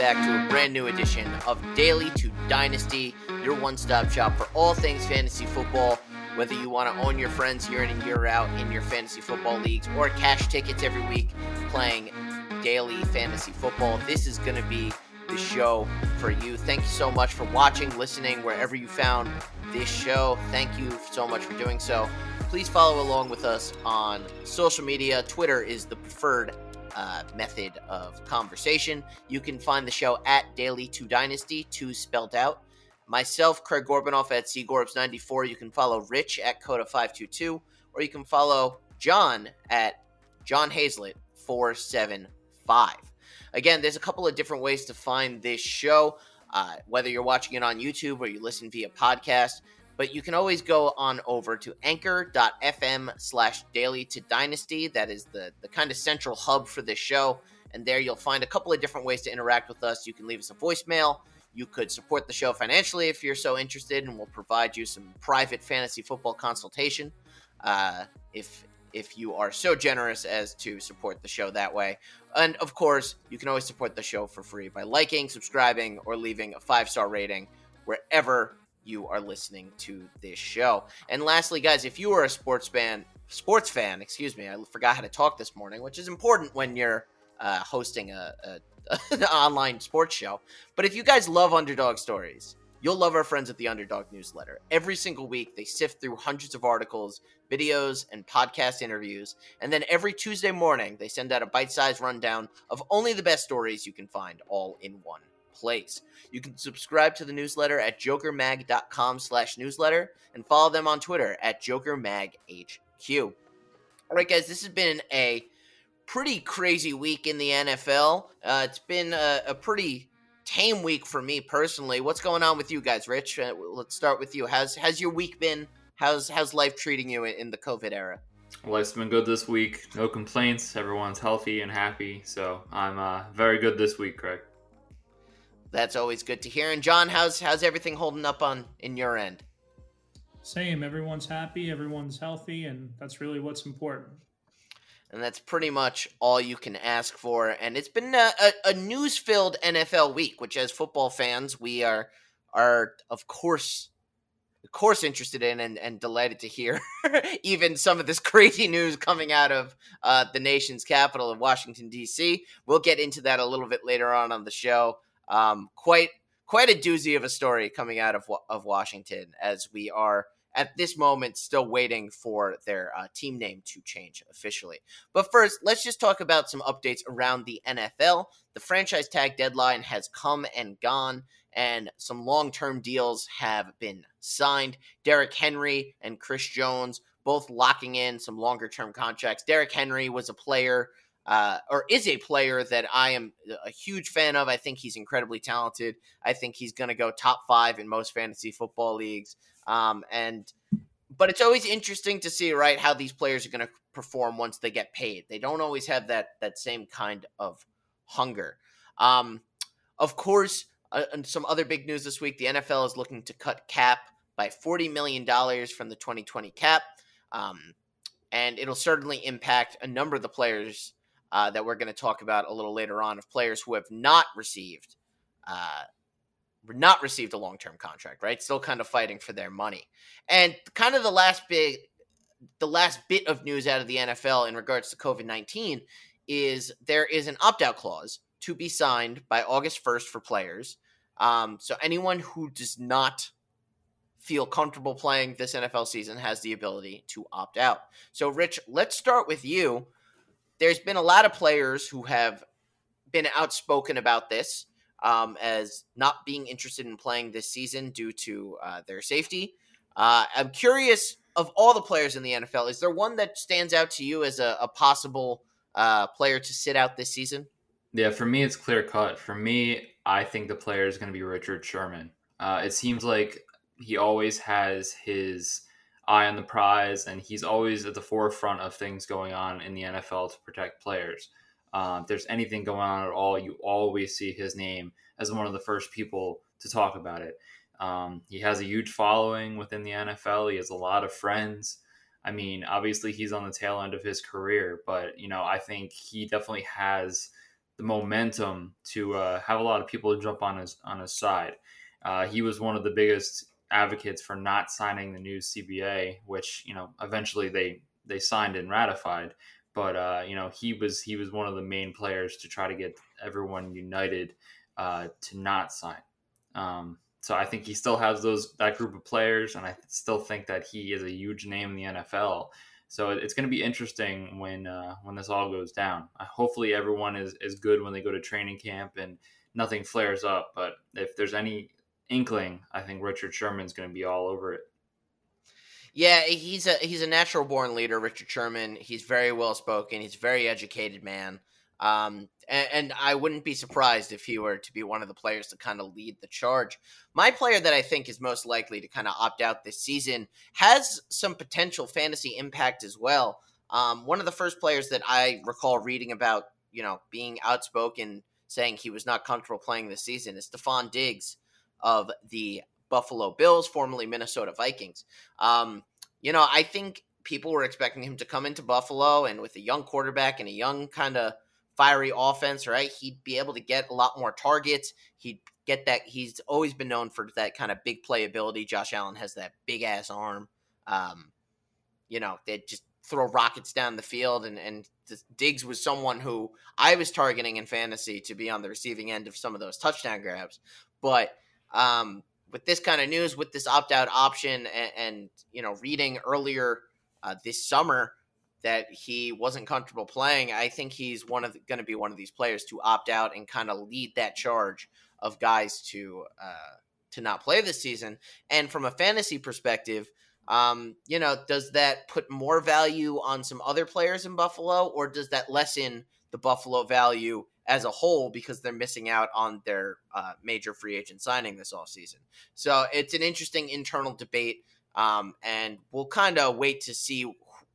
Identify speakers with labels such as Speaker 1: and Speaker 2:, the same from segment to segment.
Speaker 1: back to a brand new edition of Daily to Dynasty, your one stop shop for all things fantasy football. Whether you want to own your friends year in and year out in your fantasy football leagues or cash tickets every week playing daily fantasy football, this is going to be the show for you. Thank you so much for watching, listening, wherever you found this show. Thank you so much for doing so. Please follow along with us on social media. Twitter is the preferred uh, method of conversation. You can find the show at Daily Two Dynasty, two spelled out. Myself, Craig Gorbanoff at cgorbs94. You can follow Rich at Coda522, or you can follow John at John Hazlett 475. Again, there's a couple of different ways to find this show, uh, whether you're watching it on YouTube or you listen via podcast. But you can always go on over to anchor.fm slash daily to dynasty. That is the, the kind of central hub for this show. And there you'll find a couple of different ways to interact with us. You can leave us a voicemail. You could support the show financially if you're so interested, and we'll provide you some private fantasy football consultation uh, if if you are so generous as to support the show that way. And of course, you can always support the show for free by liking, subscribing, or leaving a five star rating wherever you are listening to this show. And lastly, guys, if you are a sports fan, sports fan, excuse me, I forgot how to talk this morning, which is important when you're uh, hosting a, a an online sports show. But if you guys love underdog stories, you'll love our friends at the Underdog newsletter. Every single week, they sift through hundreds of articles, videos, and podcast interviews. And then every Tuesday morning, they send out a bite sized rundown of only the best stories you can find all in one place. You can subscribe to the newsletter at jokermag.com slash newsletter and follow them on Twitter at jokermaghq. All right, guys, this has been a pretty crazy week in the NFL. Uh, it's been a, a, pretty tame week for me personally. What's going on with you guys, Rich? Uh, let's start with you. How's has your week been? How's how's life treating you in, in the COVID era?
Speaker 2: Life's been good this week. No complaints. Everyone's healthy and happy. So I'm uh, very good this week, Craig.
Speaker 1: That's always good to hear. And John, how's how's everything holding up on in your end?
Speaker 3: Same. Everyone's happy. Everyone's healthy, and that's really what's important.
Speaker 1: And that's pretty much all you can ask for. And it's been a, a, a news-filled NFL week, which, as football fans, we are are of course of course interested in and, and delighted to hear even some of this crazy news coming out of uh, the nation's capital of Washington D.C. We'll get into that a little bit later on on the show. Um, quite quite a doozy of a story coming out of of Washington as we are at this moment still waiting for their uh, team name to change officially. But first, let's just talk about some updates around the NFL. The franchise tag deadline has come and gone, and some long term deals have been signed. Derrick Henry and Chris Jones both locking in some longer term contracts. Derrick Henry was a player uh, or is a player that I am a huge fan of. I think he's incredibly talented. I think he's going to go top five in most fantasy football leagues. Um, and but it's always interesting to see right how these players are going to perform once they get paid. They don't always have that that same kind of hunger. Um, of course, uh, and some other big news this week: the NFL is looking to cut cap by forty million dollars from the 2020 cap. Um, and it'll certainly impact a number of the players uh, that we're going to talk about a little later on of players who have not received uh, not received a long term contract, right? Still kind of fighting for their money. And kind of the last big the last bit of news out of the NFL in regards to COVID nineteen is there is an opt out clause to be signed by August first for players. Um, so anyone who does not feel comfortable playing this NFL season has the ability to opt out. So, Rich, let's start with you there's been a lot of players who have been outspoken about this um, as not being interested in playing this season due to uh, their safety. Uh, I'm curious of all the players in the NFL, is there one that stands out to you as a, a possible uh, player to sit out this season?
Speaker 2: Yeah, for me, it's clear cut. For me, I think the player is going to be Richard Sherman. Uh, it seems like he always has his eye on the prize, and he's always at the forefront of things going on in the NFL to protect players. Um, if there's anything going on at all, you always see his name as one of the first people to talk about it. Um, he has a huge following within the NFL. He has a lot of friends. I mean, obviously he's on the tail end of his career, but you know, I think he definitely has the momentum to uh, have a lot of people jump on his on his side. Uh, he was one of the biggest advocates for not signing the new CBA, which you know eventually they they signed and ratified. But uh, you know he was he was one of the main players to try to get everyone united uh, to not sign. Um, so I think he still has those that group of players, and I still think that he is a huge name in the NFL. So it's going to be interesting when uh, when this all goes down. Uh, hopefully, everyone is is good when they go to training camp and nothing flares up. But if there's any inkling, I think Richard Sherman's going to be all over it.
Speaker 1: Yeah, he's a he's a natural born leader, Richard Sherman. He's very well spoken. He's a very educated man. Um, and, and, I wouldn't be surprised if he were to be one of the players to kind of lead the charge. My player that I think is most likely to kind of opt out this season has some potential fantasy impact as well. Um, one of the first players that I recall reading about, you know, being outspoken, saying he was not comfortable playing this season is Stefon Diggs of the Buffalo Bills, formerly Minnesota Vikings. Um, you know, I think people were expecting him to come into Buffalo and with a young quarterback and a young kind of – fiery offense, right? He'd be able to get a lot more targets. He'd get that. He's always been known for that kind of big playability. Josh Allen has that big ass arm. Um, you know, they just throw rockets down the field, and and Diggs was someone who I was targeting in fantasy to be on the receiving end of some of those touchdown grabs. But um, with this kind of news, with this opt out option, and, and, you know, reading earlier uh, this summer that he wasn't comfortable playing, I think he's one of going to be one of these players to opt out and kind of lead that charge of guys to uh, to not play this season. And from a fantasy perspective, um, you know, does that put more value on some other players in Buffalo, or does that lessen the Buffalo value as a whole because they're missing out on their uh, major free agent signing this offseason? So it's an interesting internal debate. Um, and we'll kind of wait to see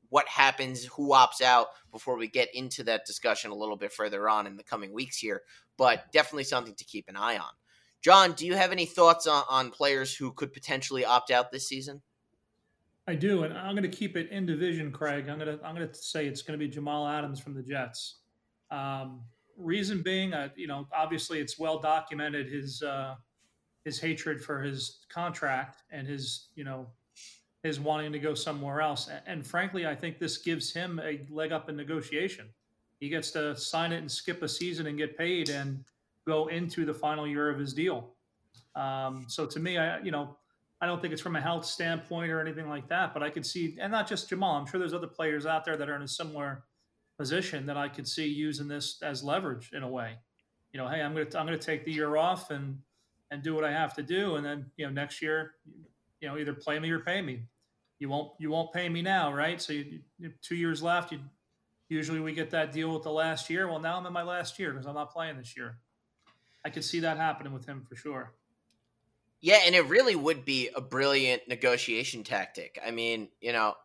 Speaker 1: what happens, who opts out before we get into that discussion a little bit further on in the coming weeks here. But definitely something to keep an eye on. John, do you have any thoughts on, on players who could potentially opt out this season?
Speaker 3: I do, and I'm going to keep it in division, Craig. I'm going to I'm going to say it's going to be Jamal Adams from the Jets. Um, reason being, uh, you know, obviously it's well documented his uh, his hatred for his contract and his you know his wanting to go somewhere else. And frankly, I think this gives him a leg up in negotiation. He gets to sign it and skip a season and get paid and go into the final year of his deal. Um, so to me, I you know I don't think it's from a health standpoint or anything like that, but I could see, and not just Jamal. I'm sure there's other players out there that are in a similar position that I could see using this as leverage in a way. You know, hey, I'm gonna I'm gonna take the year off and and do what I have to do, and then you know next year, you know, either play me or pay me you won't you won't pay me now, right? So you, you two years left. You usually we get that deal with the last year. Well, now I'm in my last year because I'm not playing this year. I could see that happening with him for sure.
Speaker 1: Yeah, and it really would be a brilliant negotiation tactic. I mean, you know,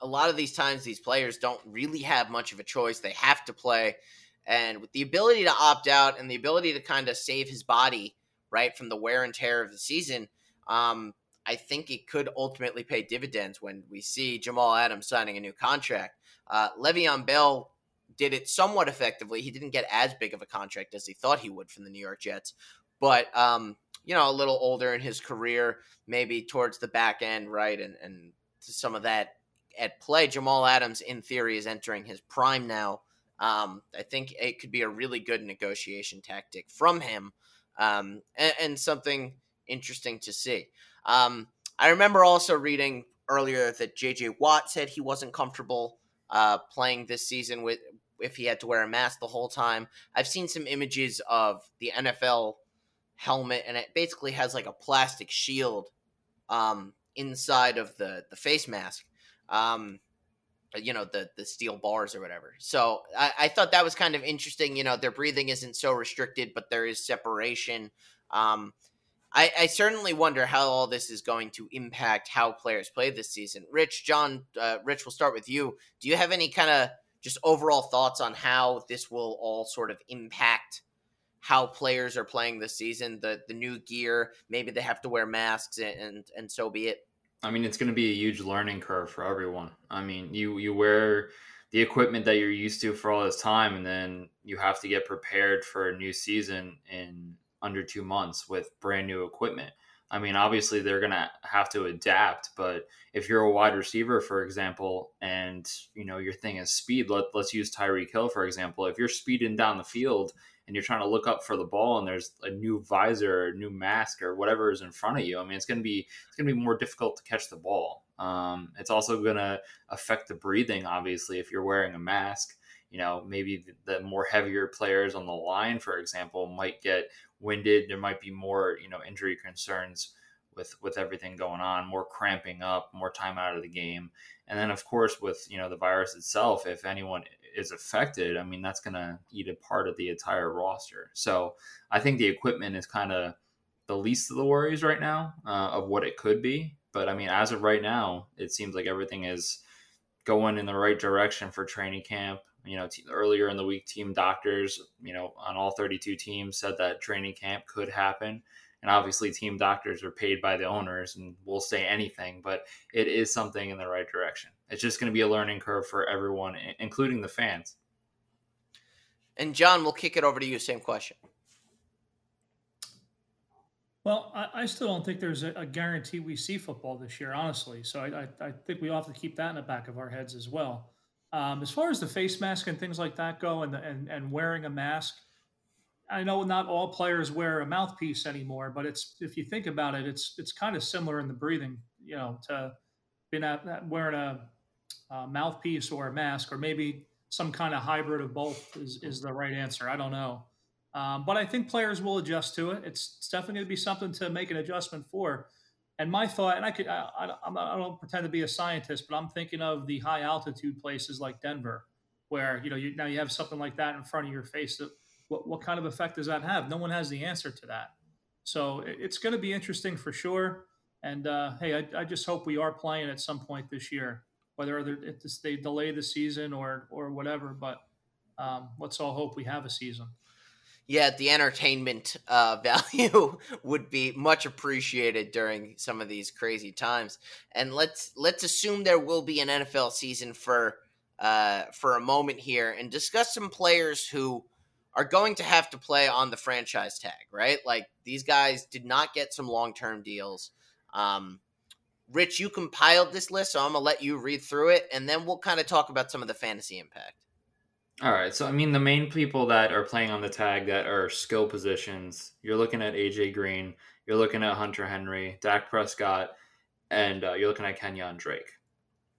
Speaker 1: a lot of these times these players don't really have much of a choice. They have to play. And with the ability to opt out and the ability to kind of save his body, right, from the wear and tear of the season, um, I think it could ultimately pay dividends when we see Jamal Adams signing a new contract. Uh, Le'Veon Bell did it somewhat effectively. He didn't get as big of a contract as he thought he would from the New York Jets, but um, you know, a little older in his career, maybe towards the back end, right, and and some of that at play. Jamal Adams, in theory, is entering his prime now. Um, I think it could be a really good negotiation tactic from him, um, and, and something interesting to see. Um, I remember also reading earlier that J.J. Watt said he wasn't comfortable uh, playing this season with if he had to wear a mask the whole time. I've seen some images of the NFL helmet, and it basically has like a plastic shield um, inside of the the face mask. Um, you know the the steel bars or whatever. So I, I, thought that was kind of interesting. You know, their breathing isn't so restricted, but there is separation. Um, I, I, certainly wonder how all this is going to impact how players play this season. Rich, John, uh, Rich, we'll start with you. Do you have any kind of just overall thoughts on how this will all sort of impact how players are playing this season? The the new gear, maybe they have to wear masks, and and, and so be it.
Speaker 2: I mean, it's going to be a huge learning curve for everyone. I mean, you you wear the equipment that you're used to for all this time, and then you have to get prepared for a new season in under two months with brand new equipment. I mean, obviously they're going to have to adapt, but if you're a wide receiver, for example, and you know your thing is speed, let, let's use Tyreek Hill for example. If you're speeding down the field and you're trying to look up for the ball and there's a new visor or new mask or whatever is in front of you, I mean, it's going to be it's going to be more difficult to catch the ball. Um, it's also going to affect the breathing, obviously, if you're wearing a mask. You know, maybe the, the more heavier players on the line, for example, might get winded. There might be more, you know, injury concerns with with everything going on, more cramping up, more time out of the game, and then of course with you know the virus itself, if anyone is affected, I mean that's going to eat a part of the entire roster. So I think the equipment is kind of the least of the worries right now uh, of what it could be. But I mean, as of right now, it seems like everything is going in the right direction for training camp. You know, t- earlier in the week, team doctors, you know, on all 32 teams said that training camp could happen. And obviously, team doctors are paid by the owners and will say anything, but it is something in the right direction. It's just going to be a learning curve for everyone, including the fans.
Speaker 1: And John, we'll kick it over to you. Same question.
Speaker 3: Well, I, I still don't think there's a, a, guarantee we see football this year, honestly. So I, I, I, think we have to keep that in the back of our heads as well. Um, as far as the face mask and things like that go, and, the, and and wearing a mask, I know not all players wear a mouthpiece anymore, but it's if you think about it, it's it's kind of similar in the breathing. You know, to being at, wearing a, a, mouthpiece or a mask, or maybe some kind of hybrid of both is is the right answer. I don't know, um, but I think players will adjust to it. It's, it's definitely going to be something to make an adjustment for. And my thought, and I could, I, I, I don't pretend to be a scientist, but I'm thinking of the high altitude places like Denver, where you know you, now you have something like that in front of your face that what, what kind of effect does that have? No one has the answer to that. So it's going to be interesting for sure. And uh, hey, I, I, just hope we are playing at some point this year, whether they delay the season or or whatever. But um, let's all hope we have a season.
Speaker 1: Yeah, the entertainment uh, value would be much appreciated during some of these crazy times. And let's let's assume there will be an NFL season for uh, for a moment here and discuss some players who are going to have to play on the franchise tag, right? Like these guys did not get some long term deals. Um, Rich, you compiled this list, so I'm gonna let you read through it, and then we'll kind of talk about some of the fantasy impact.
Speaker 2: All right, so I mean, the main people that are playing on the tag that are skill positions, you're looking at AJ Green, you're looking at Hunter Henry, Dak Prescott, and uh, you're looking at Kenyan Drake.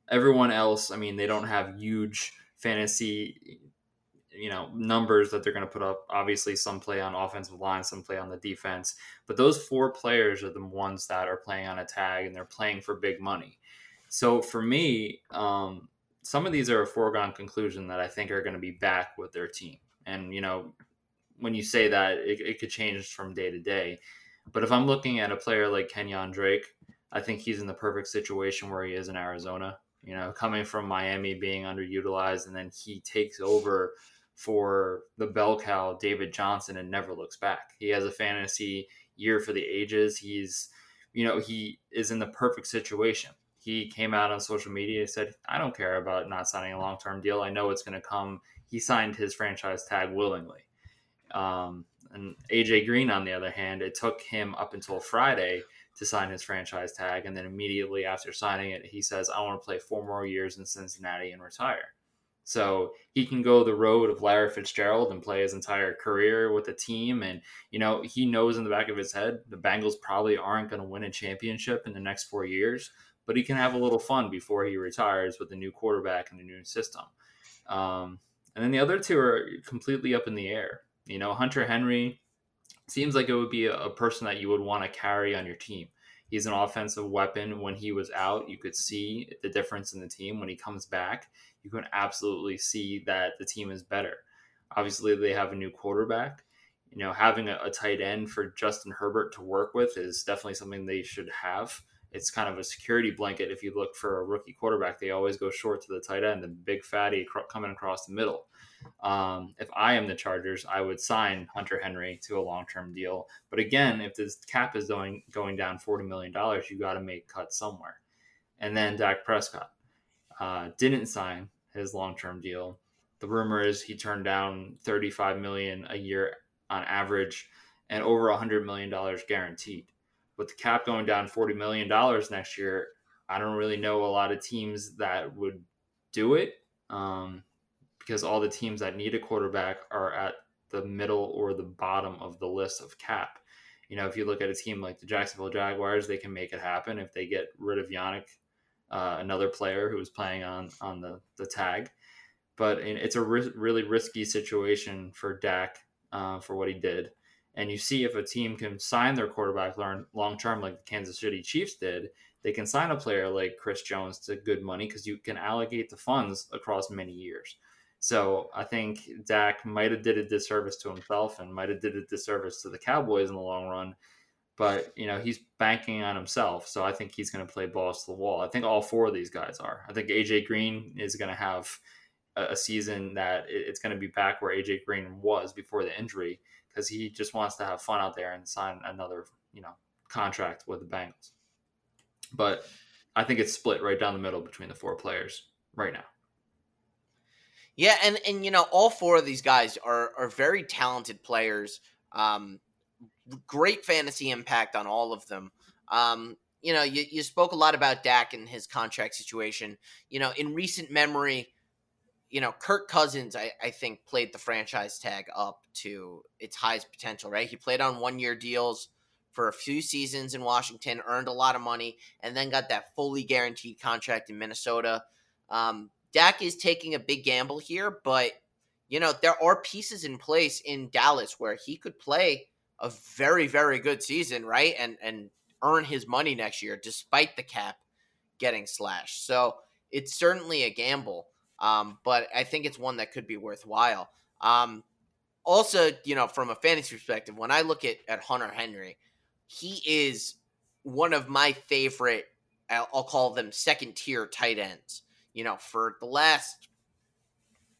Speaker 2: Everyone else, I mean, they don't have huge fantasy you know numbers that they're going to put up. Obviously, some play on offensive line, some play on the defense, but those four players are the ones that are playing on a tag and they're playing for big money. So for me, um, some of these are a foregone conclusion that I think are going to be back with their team. And you know, when you say that, it, it could change from day to day. But if I'm looking at a player like kenyan Drake, I think he's in the perfect situation where he is in Arizona. You know, coming from Miami being underutilized, and then he takes over for the bell cow David Johnson and never looks back. He has a fantasy year for the ages. He's, you know, he is in the perfect situation. He came out on social media and said, I don't care about not signing a long term deal. I know it's going to come. He signed his franchise tag willingly. Um, and AJ Green, on the other hand, it took him up until Friday to sign his franchise tag. And then immediately after signing it, he says, I want to play four more years in Cincinnati and retire. So he can go the road of Larry Fitzgerald and play his entire career with a team. And, you know, he knows in the back of his head the Bengals probably aren't going to win a championship in the next four years, but he can have a little fun before he retires with a new quarterback and a new system. Um, and then the other two are completely up in the air. You know, Hunter Henry seems like it would be a, a person that you would want to carry on your team. He's an offensive weapon. When he was out, you could see the difference in the team. When he comes back, you can absolutely see that the team is better. Obviously, they have a new quarterback. You know, having a, a tight end for Justin Herbert to work with is definitely something they should have. It's kind of a security blanket. If you look for a rookie quarterback, they always go short to the tight end, the big fatty coming across the middle. Um, if I am the Chargers, I would sign Hunter Henry to a long term deal. But again, if this cap is going going down forty million dollars, you got to make cuts somewhere. And then Dak Prescott uh, didn't sign his long term deal. The rumor is he turned down 35 million a year on average and over 100 million dollars guaranteed. With the cap going down 40 million dollars next year, I don't really know a lot of teams that would do it um, because all the teams that need a quarterback are at the middle or the bottom of the list of cap. You know, if you look at a team like the Jacksonville Jaguars, they can make it happen if they get rid of Yannick, uh, another player who was playing on on the the tag. But it's a ri- really risky situation for Dak uh, for what he did. And you see if a team can sign their quarterback long term, like the Kansas City Chiefs did, they can sign a player like Chris Jones to good money because you can allocate the funds across many years. So I think Dak might have did a disservice to himself and might have did a disservice to the Cowboys in the long run. But you know he's banking on himself, so I think he's going to play balls to the wall. I think all four of these guys are. I think AJ Green is going to have a, season that it's going to be back where AJ Green was before the injury because he just wants to have fun out there and sign another you know contract with the Bengals. But I think it's split right down the middle between the four players right now.
Speaker 1: Yeah, and and you know, all four of these guys are are very talented players. Um, great fantasy impact on all of them. Um, you know, you, you spoke a lot about Dak and his contract situation. You know, in recent memory, you know, Kirk Cousins, I, I think, played the franchise tag up to its highest potential, right? He played on one year deals for a few seasons in Washington, earned a lot of money, and then got that fully guaranteed contract in Minnesota. Um, Dak is taking a big gamble here, but you know there are pieces in place in Dallas where he could play a very very good season, right? And and earn his money next year despite the cap getting slashed. So it's certainly a gamble, um, but I think it's one that could be worthwhile. Um, also, you know, from a fantasy perspective, when I look at at Hunter Henry, he is one of my favorite. I'll, I'll call them second tier tight ends. You know, for the last,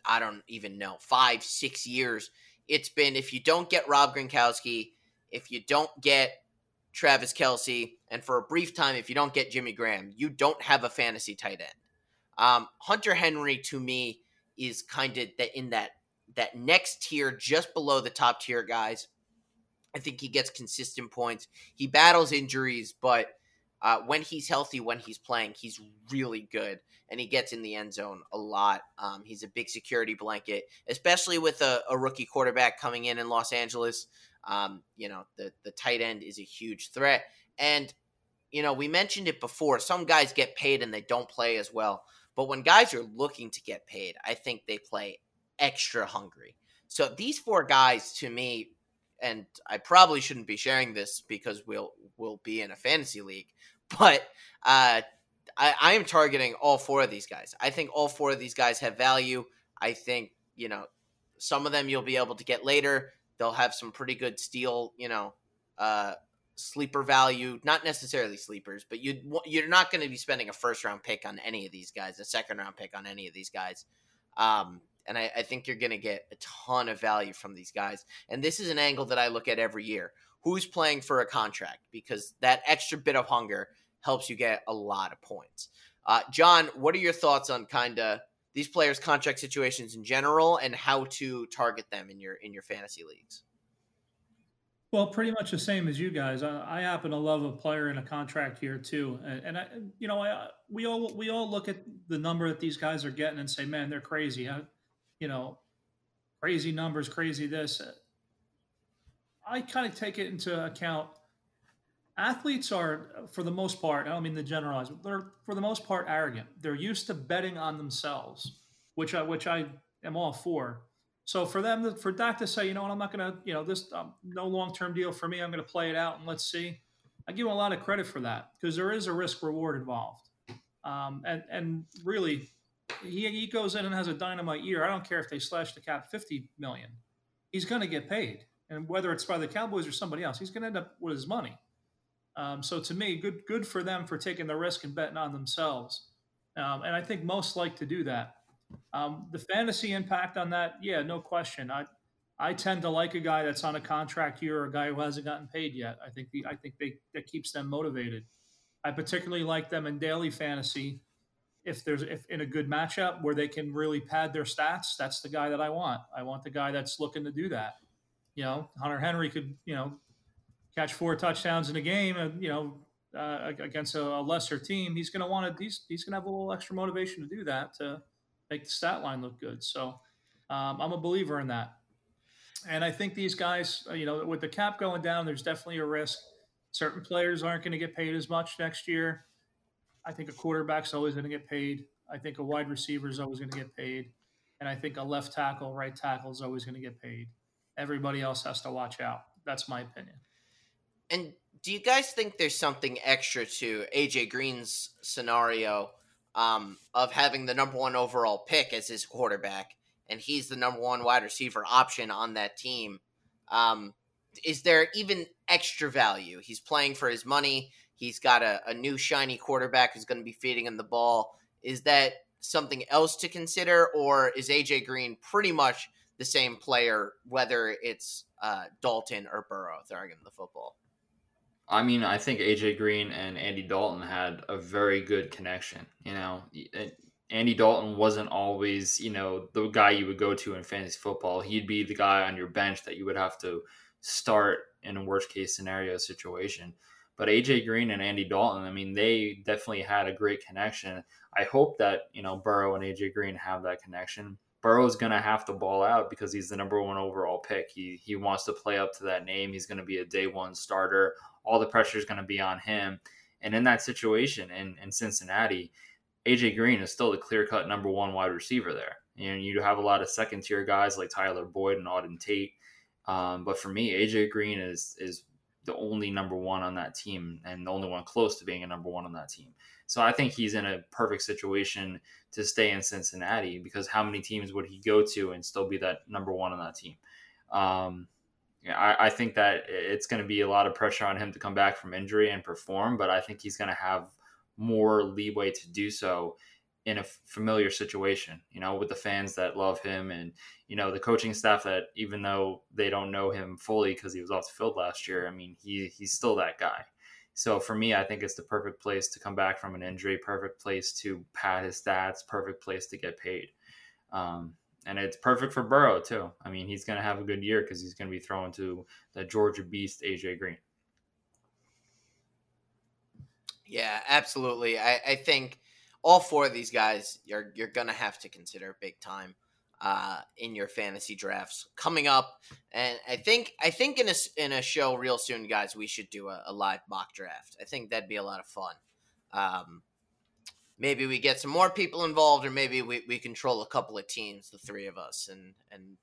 Speaker 1: I don't even know, five, six years, it's been if you don't get Rob Gronkowski, if you don't get Travis Kelce, and for a brief time, if you don't get Jimmy Graham, you don't have a fantasy tight end. Um, Hunter Henry to me is kind of that in that that next tier, just below the top tier guys. I think he gets consistent points. He battles injuries, but uh, when he's healthy, when he's playing, he's really good, and he gets in the end zone a lot. Um, he's a big security blanket, especially with a, a, rookie quarterback coming in in Los Angeles. Um, you know, the the tight end is a huge threat, and you know we mentioned it before. Some guys get paid and they don't play as well, but when guys are looking to get paid, I think they play extra hungry. So these four guys, to me, and I probably shouldn't be sharing this because we'll we'll be in a fantasy league, but uh, I, I am targeting all four of these guys. I think all four of these guys have value. I think you know some of them you'll be able to get later. They'll have some pretty good steal, you know, uh, sleeper value. Not necessarily sleepers, but you you're not going to be spending a first round pick on any of these guys, a second round pick on any of these guys. Um, and I, I think you're going to get a ton of value from these guys. And this is an angle that I look at every year. Who's playing for a contract? Because that extra bit of hunger helps you get a lot of points. Uh, John, what are your thoughts on kind of these players' contract situations in general and how to target them in your in your fantasy leagues?
Speaker 3: Well, pretty much the same as you guys. I, I happen to love a player in a contract year too, and, and I, you know, I, we all we all look at the number that these guys are getting and say, "Man, they're crazy." I, you know, crazy numbers, crazy this. I kind of take it into account. Athletes are, for the most part, I don't mean to generalize, but they're for the most part arrogant. They're used to betting on themselves, which I which I am all for. So for them, for Dak to say, you know what, I'm not going to, you know, this um, no long term deal for me. I'm going to play it out and let's see. I give him a lot of credit for that because there is a risk reward involved, um, and and really he, he goes in and has a dynamite year. I don't care if they slash the cap 50 million. He's going to get paid. And whether it's by the Cowboys or somebody else, he's going to end up with his money. Um, so to me, good good for them for taking the risk and betting on themselves. Um, and I think most like to do that. Um, the fantasy impact on that, yeah, no question. I I tend to like a guy that's on a contract year or a guy who hasn't gotten paid yet. I think the I think they that keeps them motivated. I particularly like them in daily fantasy if there's if in a good matchup where they can really pad their stats, that's the guy that I want. I want the guy that's looking to do that. You know, Hunter Henry could you know catch four touchdowns in a game, and you know uh, against a, a, lesser team, he's going to want to he's, he's going to have a little extra motivation to do that to make the stat line look good. So um, I'm a believer in that. And I think these guys, uh, you know, with the cap going down, there's definitely a risk. Certain players aren't going to get paid as much next year. I think a quarterback's always going to get paid. I think a wide receiver is always going to get paid. And I think a left tackle, right tackle is always going to get paid. Everybody else has to watch out. That's my opinion.
Speaker 1: And do you guys think there's something extra to AJ Green's scenario um, of having the number one overall pick as his quarterback, and he's the number one wide receiver option on that team? Um, is there even extra value? He's playing for his money. He's got a, a new shiny quarterback who's going to be feeding him the ball. Is that something else to consider, or is AJ Green pretty much the same player, whether it's uh, Dalton or Burrow throwing him the football?
Speaker 2: I mean, I think AJ Green and Andy Dalton had a very good connection. You know, Andy Dalton wasn't always, you know, the guy you would go to in fantasy football. He'd be the guy on your bench that you would have to start in a worst case scenario situation. But AJ Green and Andy Dalton, I mean, they definitely had a great connection. I hope that, you know, Burrow and AJ Green have that connection. Burrow's going to have to ball out because he's the number one overall pick. He he wants to play up to that name. He's going to be a day one starter. All the pressure is going to be on him. And in that situation in, in Cincinnati, AJ Green is still the clear cut number one wide receiver there. And you have a lot of second tier guys like Tyler Boyd and Auden Tate. Um, but for me, AJ Green is is the only number one on that team and the only one close to being a number one on that team. So I think he's in a perfect situation to stay in Cincinnati because how many teams would he go to and still be that number one on that team? Um, I, I, think that it's going to be a lot of pressure on him to come back from injury and perform, but I think he's going to have more leeway to do so in a familiar situation, you know, with the fans that love him and, you know, the coaching staff that even though they don't know him fully because he was off the field last year, I mean, he he's still that guy. So for me, I think it's the perfect place to come back from an injury, perfect place to pad his stats, perfect place to get paid. Um, and it's perfect for Burrow too. I mean, he's going to have a good year because he's going to be thrown to the Georgia Beast, AJ Green.
Speaker 1: Yeah, absolutely. I, I think all four of these guys you're you're gonna have to consider big time uh, in your fantasy drafts coming up. And I think I think in a in a show real soon, guys, we should do a, a live mock draft. I think that'd be a lot of fun. Um, maybe we get some more people involved, or maybe we, we control a couple of teams, the three of us, and and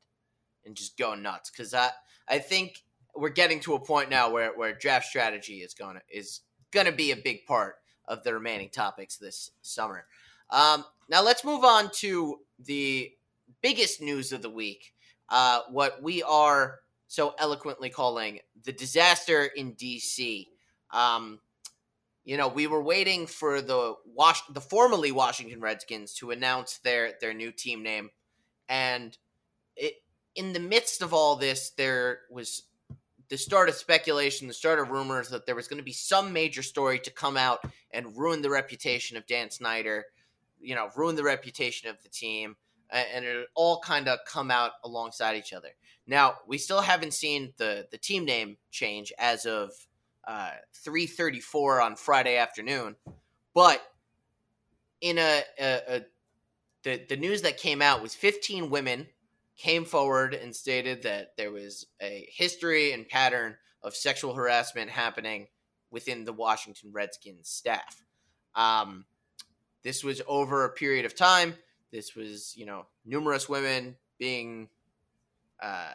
Speaker 1: and just go nuts. Because I I think we're getting to a point now where where draft strategy is gonna is gonna be a big part of the remaining topics this summer. Um, now let's move on to the biggest news of the week. Uh, what we are so eloquently calling the disaster in DC. Um, you know, we were waiting for the Wash the formerly Washington Redskins to announce their their new team name, and it in the midst of all this, there was the start of speculation, the start of rumors that there was going to be some major story to come out and ruin the reputation of Dan Snyder, you know, ruin the reputation of the team, and it all kind of come out alongside each other. Now we still haven't seen the the team name change as of uh, three thirty four on Friday afternoon, but in a, a, a the the news that came out was fifteen women came forward and stated that there was a history and pattern of sexual harassment happening within the Washington Redskins staff. Um, this was over a period of time. This was, you know, numerous women being uh,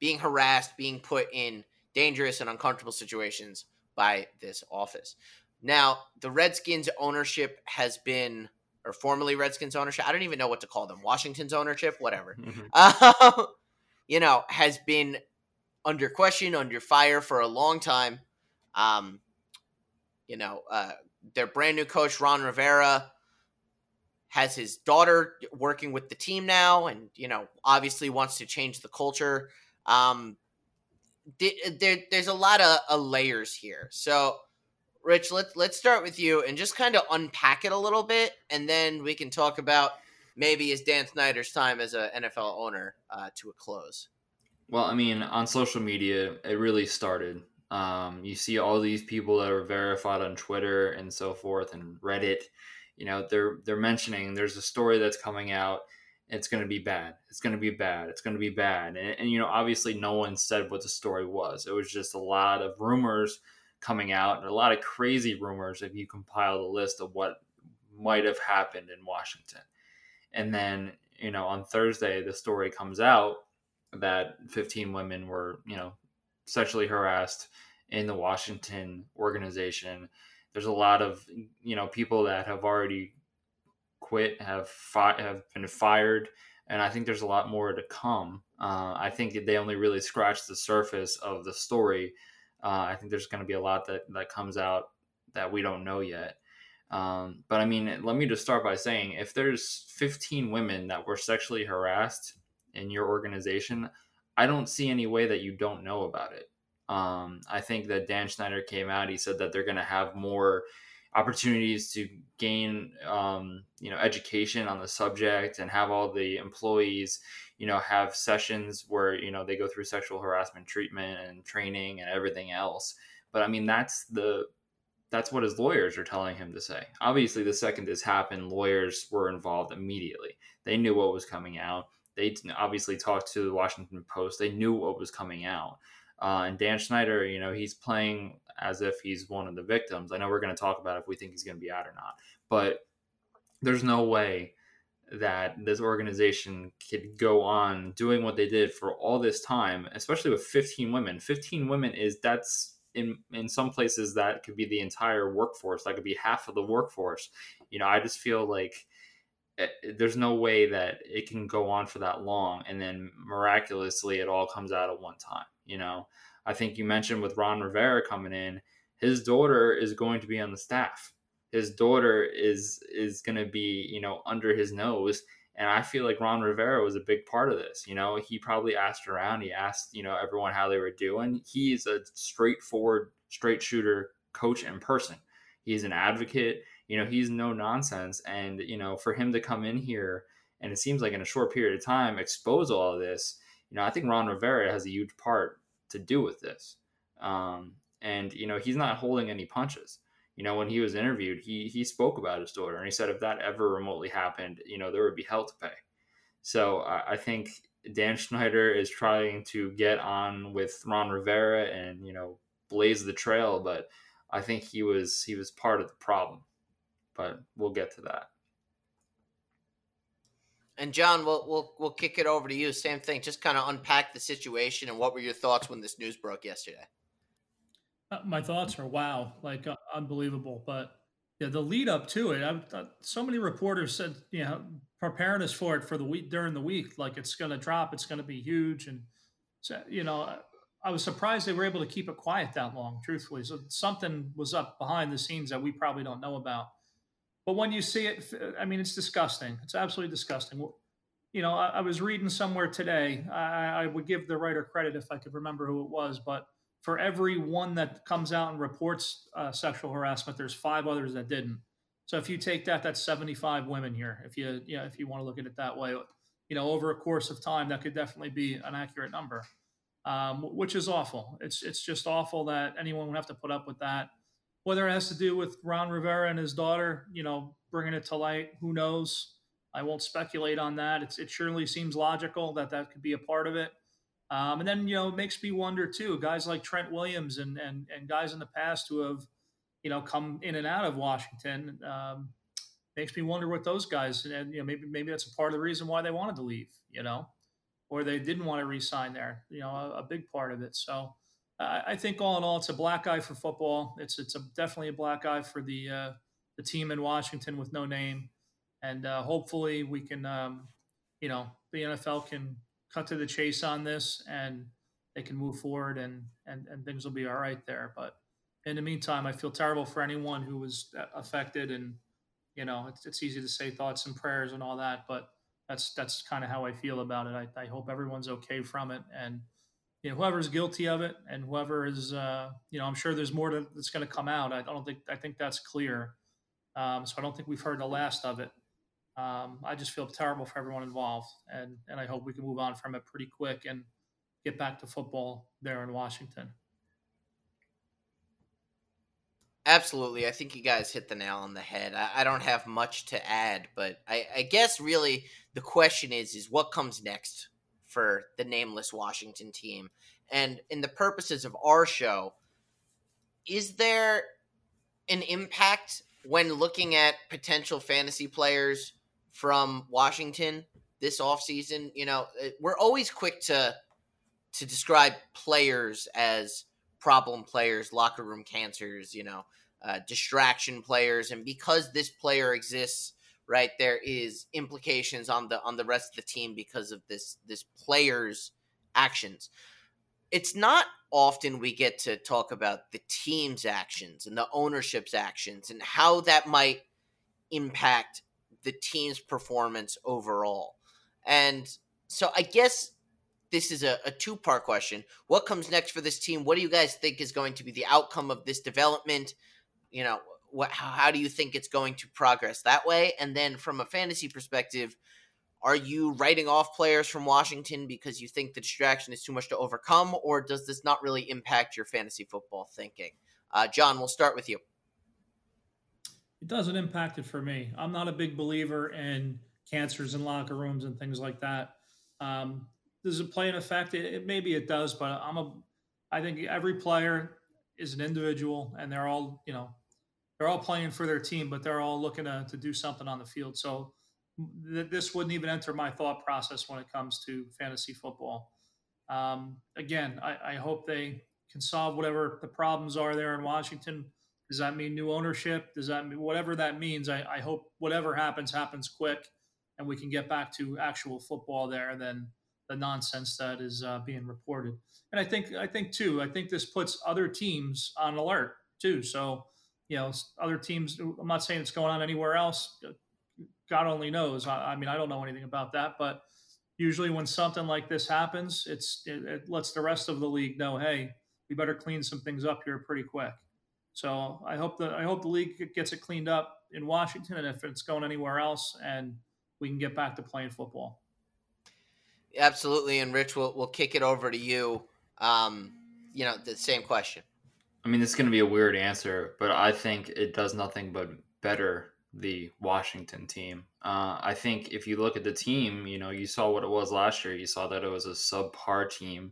Speaker 1: being harassed, being put in dangerous and uncomfortable situations by this office. Now, the Redskins ownership has been or formerly Redskins ownership. I don't even know what to call them. Washington's ownership, whatever. Mm-hmm. Um, you know, has been under question, under fire for a long time. Um, you know, uh, their brand new coach Ron Rivera has his daughter working with the team now, and you know, obviously wants to change the culture. Um, there, there's a lot of, of layers here. So Rich, let's let's start with you and just kind of unpack it a little bit, and then we can talk about maybe is Dan Snyder's time as an NFL owner uh, to a close.
Speaker 2: Well, I mean, on social media, it really started. Um, you see all these people that are verified on Twitter and so forth, and Reddit. You know, they're they're mentioning there's a story that's coming out. It's going to be bad. It's going to be bad. It's going to be bad. And, and you know, obviously, no one said what the story was. It was just a lot of rumors coming out and a lot of crazy rumors if you compile the list of what might have happened in Washington. And then, you know, on Thursday, the story comes out that 15 women were, you know, sexually harassed in the Washington organization. There's a lot of, you know, people that have already quit, have fi- have been fired, and I think there's a lot more to come. Uh, I think they only really scratched the surface of the story uh, I think there's going to be a lot that that comes out that we don't know yet. Um, but I mean, let me just start by saying if there's 15 women that were sexually harassed in your organization, I don't see any way that you don't know about it. Um, I think that Dan Snyder came out. He said that they're going to have more opportunities to gain, um, you know, education on the subject and have all the employees you know have sessions where you know they go through sexual harassment treatment and training and everything else. But i mean that's the that's what his lawyers are telling him to say. Obviously the second this happened lawyers were involved immediately. They knew what was coming out. They obviously talked to the washington post. They knew what was coming out. Uh, and dan snyder you know he's playing as if he's one of the victims i know we're going to talk about if we think he's going to be out or not but there's no way that this organization could go on doing what they did for all this time, especially with 15 women. 15 women is that's in in some places that could be the entire workforce. That could be half of the workforce. You know, I just feel like eh, there's no way that it can go on for that long and then miraculously it all comes out at one time. You know, I think you mentioned with Ron Rivera coming in, his daughter is going to be on the staff. His daughter is is going to be you know under his nose. And i feel like ron rivera was a big part of this you know? He probably asked around he asked you know everyone how they were doing. He's a straightforward straight shooter coach in person. He's an advocate you know he's no nonsense. And you know for him to come in here and it seems like in a short period of time expose all of this you know i think ron rivera has a huge part to do with this um, and you know he's not holding any punches you know, when he was interviewed, he he spoke about his daughter, and he said if that ever remotely happened, you know, there would be hell to pay. So I, I think Dan Snyder is trying to get on with Ron Rivera and you know blaze the trail, but I think he was he was part of the problem. But we'll get to that.
Speaker 1: And John, we'll we'll we'll kick it over to you. Same thing. Just kind of unpack the situation and what were your thoughts when this news broke yesterday?
Speaker 3: Uh, my thoughts are wow, like uh, unbelievable. But yeah, the lead up to it, I've, uh, so many reporters said, you know, preparing us for it for the week during the week, like it's going to drop, it's going to be huge, and so you know, I was surprised they were able to keep it quiet that long. Truthfully, so something was up behind the scenes that we probably don't know about. But when you see it, I mean, it's disgusting. It's absolutely disgusting. You know, I, I was reading somewhere today. I, I would give the writer credit if I could remember who it was, but for every one that comes out and reports uh, sexual harassment, there's five others that didn't. So if you take that, that's 75 women here. If you, you know, if you want to look at it that way, you know, over a course of time, that could definitely be an accurate number, um, which is awful. It's it's just awful that anyone would have to put up with that. Whether it has to do with Ron Rivera and his daughter, you know, bringing it to light, who knows? I won't speculate on that. It's, it surely seems logical that that could be a part of it. Um, and then, you know, it makes me wonder too, guys like Trent Williams and, and, and guys in the past who have, you know, come in and out of Washington. Um, makes me wonder what those guys, and, you know, maybe, maybe that's a part of the reason why they wanted to leave, you know, or they didn't want to resign there, you know, a, a big part of it. So I, think all in all, it's a black eye for football. It's, it's a, definitely a black eye for the, uh, the team in Washington with no name. And uh, hopefully we can, um, you know, the NFL can cut to the chase on this and they can move forward and, and, and things will be all right there. But in the meantime, I feel terrible for anyone who was affected. And, you know, it's, it's easy to say thoughts and prayers and all that, but that's, that's kind of how I feel about it. I, I hope everyone's okay from it. And, you know, whoever's guilty of it and whoever is, uh, you know, I'm sure there's more to, that's going to come out. I don't think, I think that's clear. Um, so I don't think we've heard the last of it. Um, I just feel terrible for everyone involved, and and I hope we can move on from it pretty quick and get back to football there in Washington.
Speaker 1: Absolutely. I think you guys hit the nail on the head. I, I don't have much to add, but I, I, guess really the question is is what comes next for the nameless Washington team? And in the purposes of our show, is there an impact when looking at potential fantasy players from Washington this offseason? You know, uh, we're always quick to to describe players as problem players, locker room cancers, you know, uh, distraction players, and because this player exists, right, there is implications on the on the rest of the team because of this this player's actions. It's not often we get to talk about the team's actions and the ownership's actions and how that might impact the team's performance overall. And so I guess this is a, a two part question. What comes next for this team? What do you guys think is going to be the outcome of this development? You know, what, how, do you think it's going to progress that way? And then from a fantasy perspective, are you writing off players from Washington because you think the distraction is too much to overcome, or does this not really impact your fantasy football thinking? Uh, John, we'll start with you.
Speaker 3: It doesn't impact it for me. I'm not a big believer in cancers in locker rooms and things like that. Um, does it play an effect? It, it, maybe it does, but I'm a. I think every player is an individual, and they're all you know, they're all playing for their team, but they're all looking to to do something on the field. So th- this wouldn't even enter my thought process when it comes to fantasy football. Um, again, I, I hope they can solve whatever the problems are there in Washington. Does that mean new ownership? Does that mean whatever that means? I, I hope whatever happens happens quick, and we can get back to actual football there. Then the nonsense that is uh, being reported. And I think I think too, I think this puts other teams on alert too. So you know, other teams. I'm not saying it's going on anywhere else. God only knows. I, I mean, I don't know anything about that, but usually when something like this happens, it's it, it lets the rest of the league know, hey, we better clean some things up here pretty quick. So I hope that I hope the league gets it cleaned up in Washington, and if it's going anywhere else, and we can get back to playing football.
Speaker 1: Absolutely, and Rich, we'll we'll kick it over to you. Um, you know, the same question.
Speaker 2: I mean, it's going to be a weird answer, but I think it does nothing but better the Washington team. Uh, I think if you look at the team, you know, you saw what it was last year. You saw that it was a subpar team,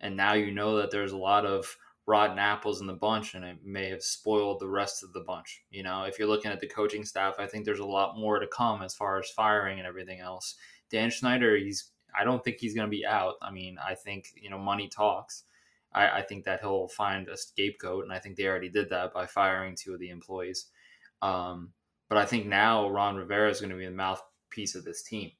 Speaker 2: and now you know that there's a lot of rotten apples in the bunch, and it may have spoiled the rest of the bunch. You know, if you're looking at the coaching staff, I think there's a lot more to come as far as firing and everything else. Dan Snyder, he's I don't think he's going to be out. I mean, I think you know money talks. I, I, think that he'll find a scapegoat, and I think they already did that by firing two of the employees. Um, but I think now Ron Rivera is going to be the mouthpiece of this team.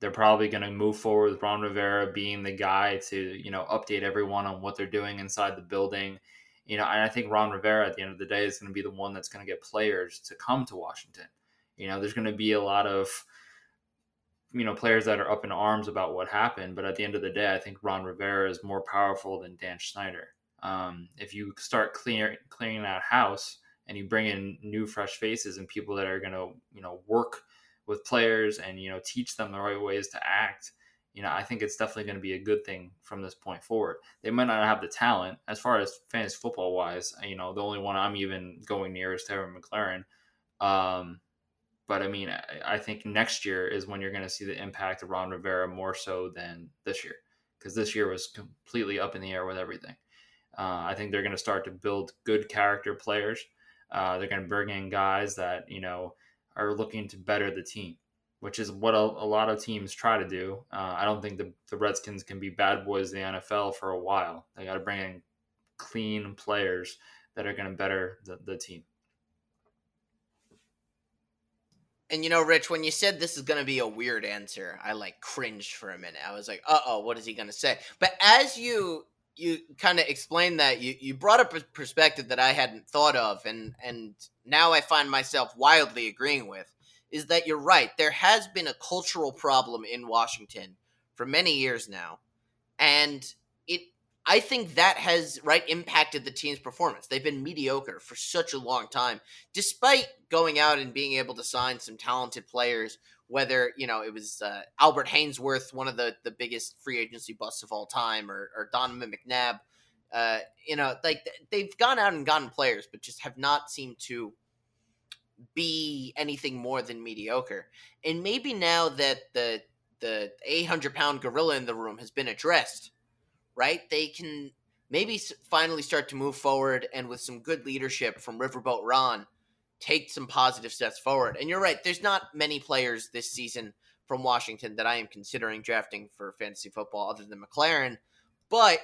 Speaker 2: They're probably going to move forward with Ron Rivera being the guy to you know update everyone on what they're doing inside the building. You know, and I think Ron Rivera at the end of the day is going to be the one that's going to get players to come to Washington. You know, there's going to be a lot of you know players that are up in arms about what happened. But at the end of the day, I think Ron Rivera is more powerful than Dan Snyder. Um, if you start clear, clearing that house and you bring in new, fresh faces and people that are going to you know work with players and you know teach them the right ways to act, you know I think it's definitely going to be a good thing from this point forward. They might not have the talent as far as fantasy football wise. You know the only one I'm even going near is Terry McLaurin. Um, but I mean, I, think next year is when you're going to see the impact of Ron Rivera more so than this year, because this year was completely up in the air with everything. Uh, I think they're going to start to build good character players. Uh, they're going to bring in guys that you know are looking to better the team, which is what a, a lot of teams try to do. Uh, I don't think the, the Redskins can be bad boys the NFL for a while. They got to bring in clean players that are going to better the, the team.
Speaker 1: And you know, Rich, when you said this is going to be a weird answer, I like cringed for a minute. I was like, "Uh oh, what is he going to say?" But as you you kind of explained that, you you brought up a perspective that I hadn't thought of, and and now I find myself wildly agreeing with. Is that you're right? There has been a cultural problem in Washington for many years now, and I think that has right impacted the team's performance. They've been mediocre for such a long time, despite going out and being able to sign some talented players. Whether you know it was uh, Albert Haynesworth, one of the the biggest free agency busts of all time, or, or Donovan McNabb. Uh, you know, like they've gone out and gotten players, but just have not seemed to be anything more than mediocre. And maybe now that the the 800 pound gorilla in the room has been addressed right? They can maybe finally start to move forward and with some good leadership from Riverboat Ron, take some positive steps forward. And you're right, there's not many players this season from Washington that I am considering drafting for fantasy football other than McLaurin, but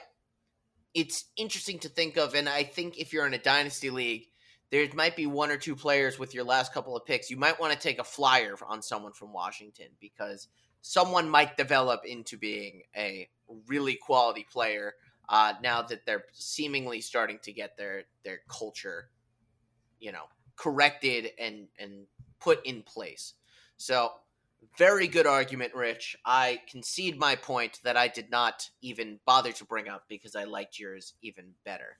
Speaker 1: it's interesting to think of. And I think if you're in a dynasty league, there might be one or two players with your last couple of picks. You might want to take a flyer on someone from Washington because someone might develop into being a really quality player uh, now that they're seemingly starting to get their their culture, you know, corrected and and put in place. So, very good argument, Rich. I concede my point that I did not even bother to bring up because I liked yours even better.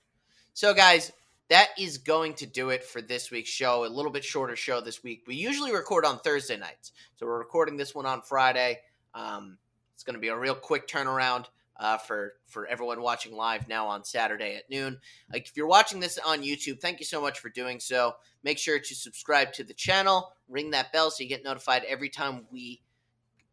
Speaker 1: So, guys, that is going to do it for this week's show. A little bit shorter show this week. We usually record on Thursday nights, so we're recording this one on Friday. Um, it's going to be a real quick turnaround uh, for for everyone watching live now on Saturday at noon. Like if you're watching this on YouTube, thank you so much for doing so. Make sure to subscribe to the channel, ring that bell so you get notified every time we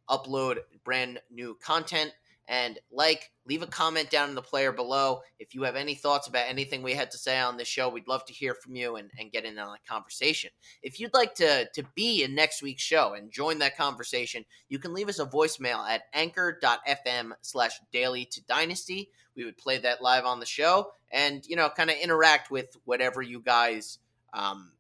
Speaker 1: upload brand new content and like, leave a comment down in the player below. If you have any thoughts about anything we had to say on this show, we'd love to hear from you and, and get in on a conversation. If you'd like to, to be in next week's show and join that conversation, you can leave us a voicemail at anchor.fm slash daily to dynasty. We would play that live on the show and, you know, kind of interact with whatever you guys um,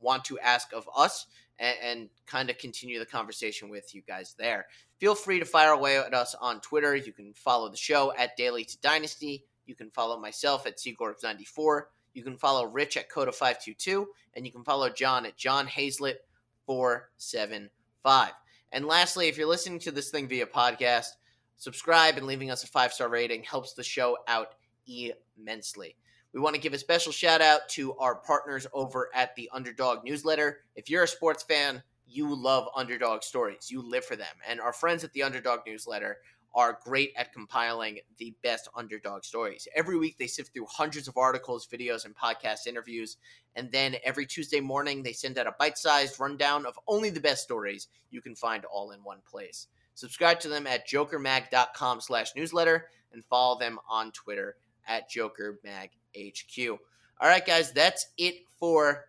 Speaker 1: want to ask of us and, and kind of continue the conversation with you guys there. Feel free to fire away at us on Twitter. You can follow the show at Daily to Dynasty. You can follow myself at Seagorb94. You can follow Rich at Coda522. And you can follow John at John Hazlett475. And lastly, if you're listening to this thing via podcast, subscribe and leaving us a five star rating helps the show out immensely. We want to give a special shout out to our partners over at the Underdog newsletter. If you're a sports fan, you love underdog stories. You live for them. And our friends at the Underdog newsletter are great at compiling the best underdog stories. Every week they sift through hundreds of articles, videos, and podcast interviews. And then every Tuesday morning they send out a bite-sized rundown of only the best stories you can find all in one place. Subscribe to them at jokermag.com slash newsletter and follow them on Twitter at jokermag HQ. All right, guys, that's it for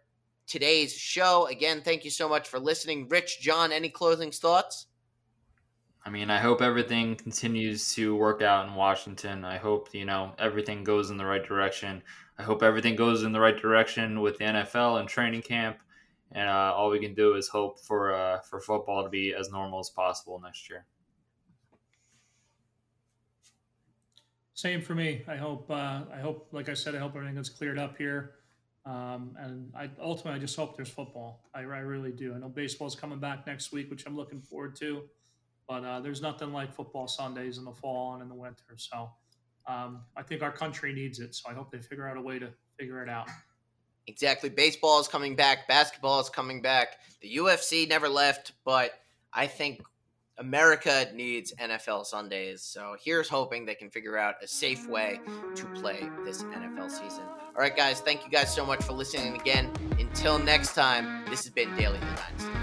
Speaker 1: today's show. Again, thank you so much for listening. Rich, John, any closing thoughts?
Speaker 2: I mean, I hope everything continues to work out in Washington. I hope, you know, everything goes in the right direction. I hope everything goes in the right direction with the NFL and training camp. And uh, all we can do is hope for uh, for football to be as normal as possible next year.
Speaker 3: Same for me. I hope. Uh, I hope, like I said, I hope everything gets cleared up here. Um, and I ultimately, I just hope there's football. I, I really do. I know baseball's coming back next week, which I'm looking forward to. But uh, there's nothing like football Sundays in the fall and in the winter. So um, I think our country needs it. So I hope they figure out a way to figure it out.
Speaker 1: Exactly. Baseball is coming back. Basketball is coming back. The UFC never left, but I think America needs NFL Sundays, so here's hoping they can figure out a safe way to play this NFL season. All right, guys, thank you guys so much for listening again. Until next time, this has been Daily the Dynasty.